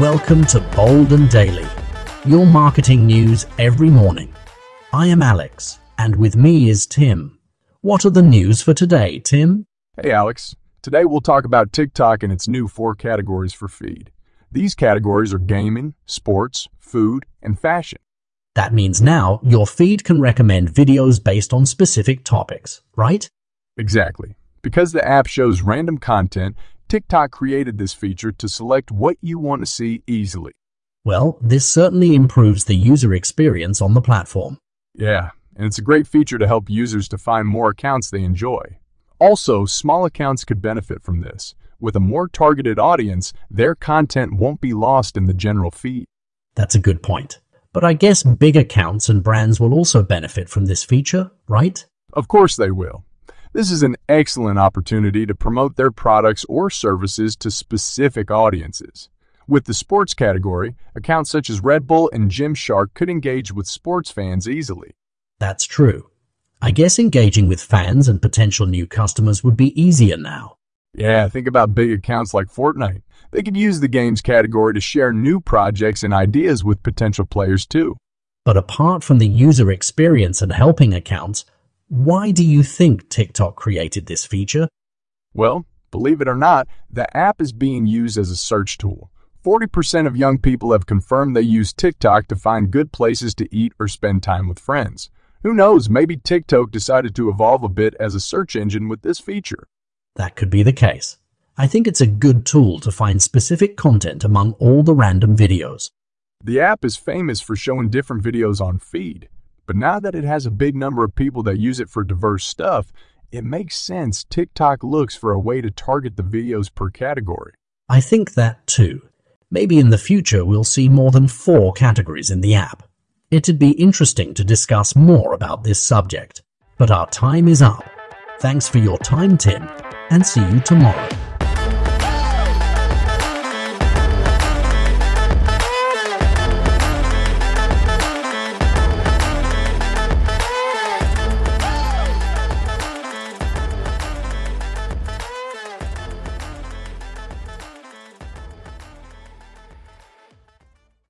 Welcome to Bold and Daily, your marketing news every morning. I am Alex, and with me is Tim. What are the news for today, Tim? Hey Alex, today we'll talk about TikTok and its new four categories for feed. These categories are gaming, sports, food, and fashion. That means now your feed can recommend videos based on specific topics, right? Exactly. Because the app shows random content, TikTok created this feature to select what you want to see easily. Well, this certainly improves the user experience on the platform. Yeah, and it's a great feature to help users to find more accounts they enjoy. Also, small accounts could benefit from this. With a more targeted audience, their content won't be lost in the general feed. That's a good point. But I guess big accounts and brands will also benefit from this feature, right? Of course they will. This is an excellent opportunity to promote their products or services to specific audiences. With the sports category, accounts such as Red Bull and Gymshark could engage with sports fans easily. That's true. I guess engaging with fans and potential new customers would be easier now. Yeah, think about big accounts like Fortnite. They could use the games category to share new projects and ideas with potential players too. But apart from the user experience and helping accounts, why do you think TikTok created this feature? Well, believe it or not, the app is being used as a search tool. 40% of young people have confirmed they use TikTok to find good places to eat or spend time with friends. Who knows, maybe TikTok decided to evolve a bit as a search engine with this feature. That could be the case. I think it's a good tool to find specific content among all the random videos. The app is famous for showing different videos on feed. But now that it has a big number of people that use it for diverse stuff, it makes sense TikTok looks for a way to target the videos per category. I think that too. Maybe in the future we'll see more than four categories in the app. It'd be interesting to discuss more about this subject. But our time is up. Thanks for your time, Tim, and see you tomorrow.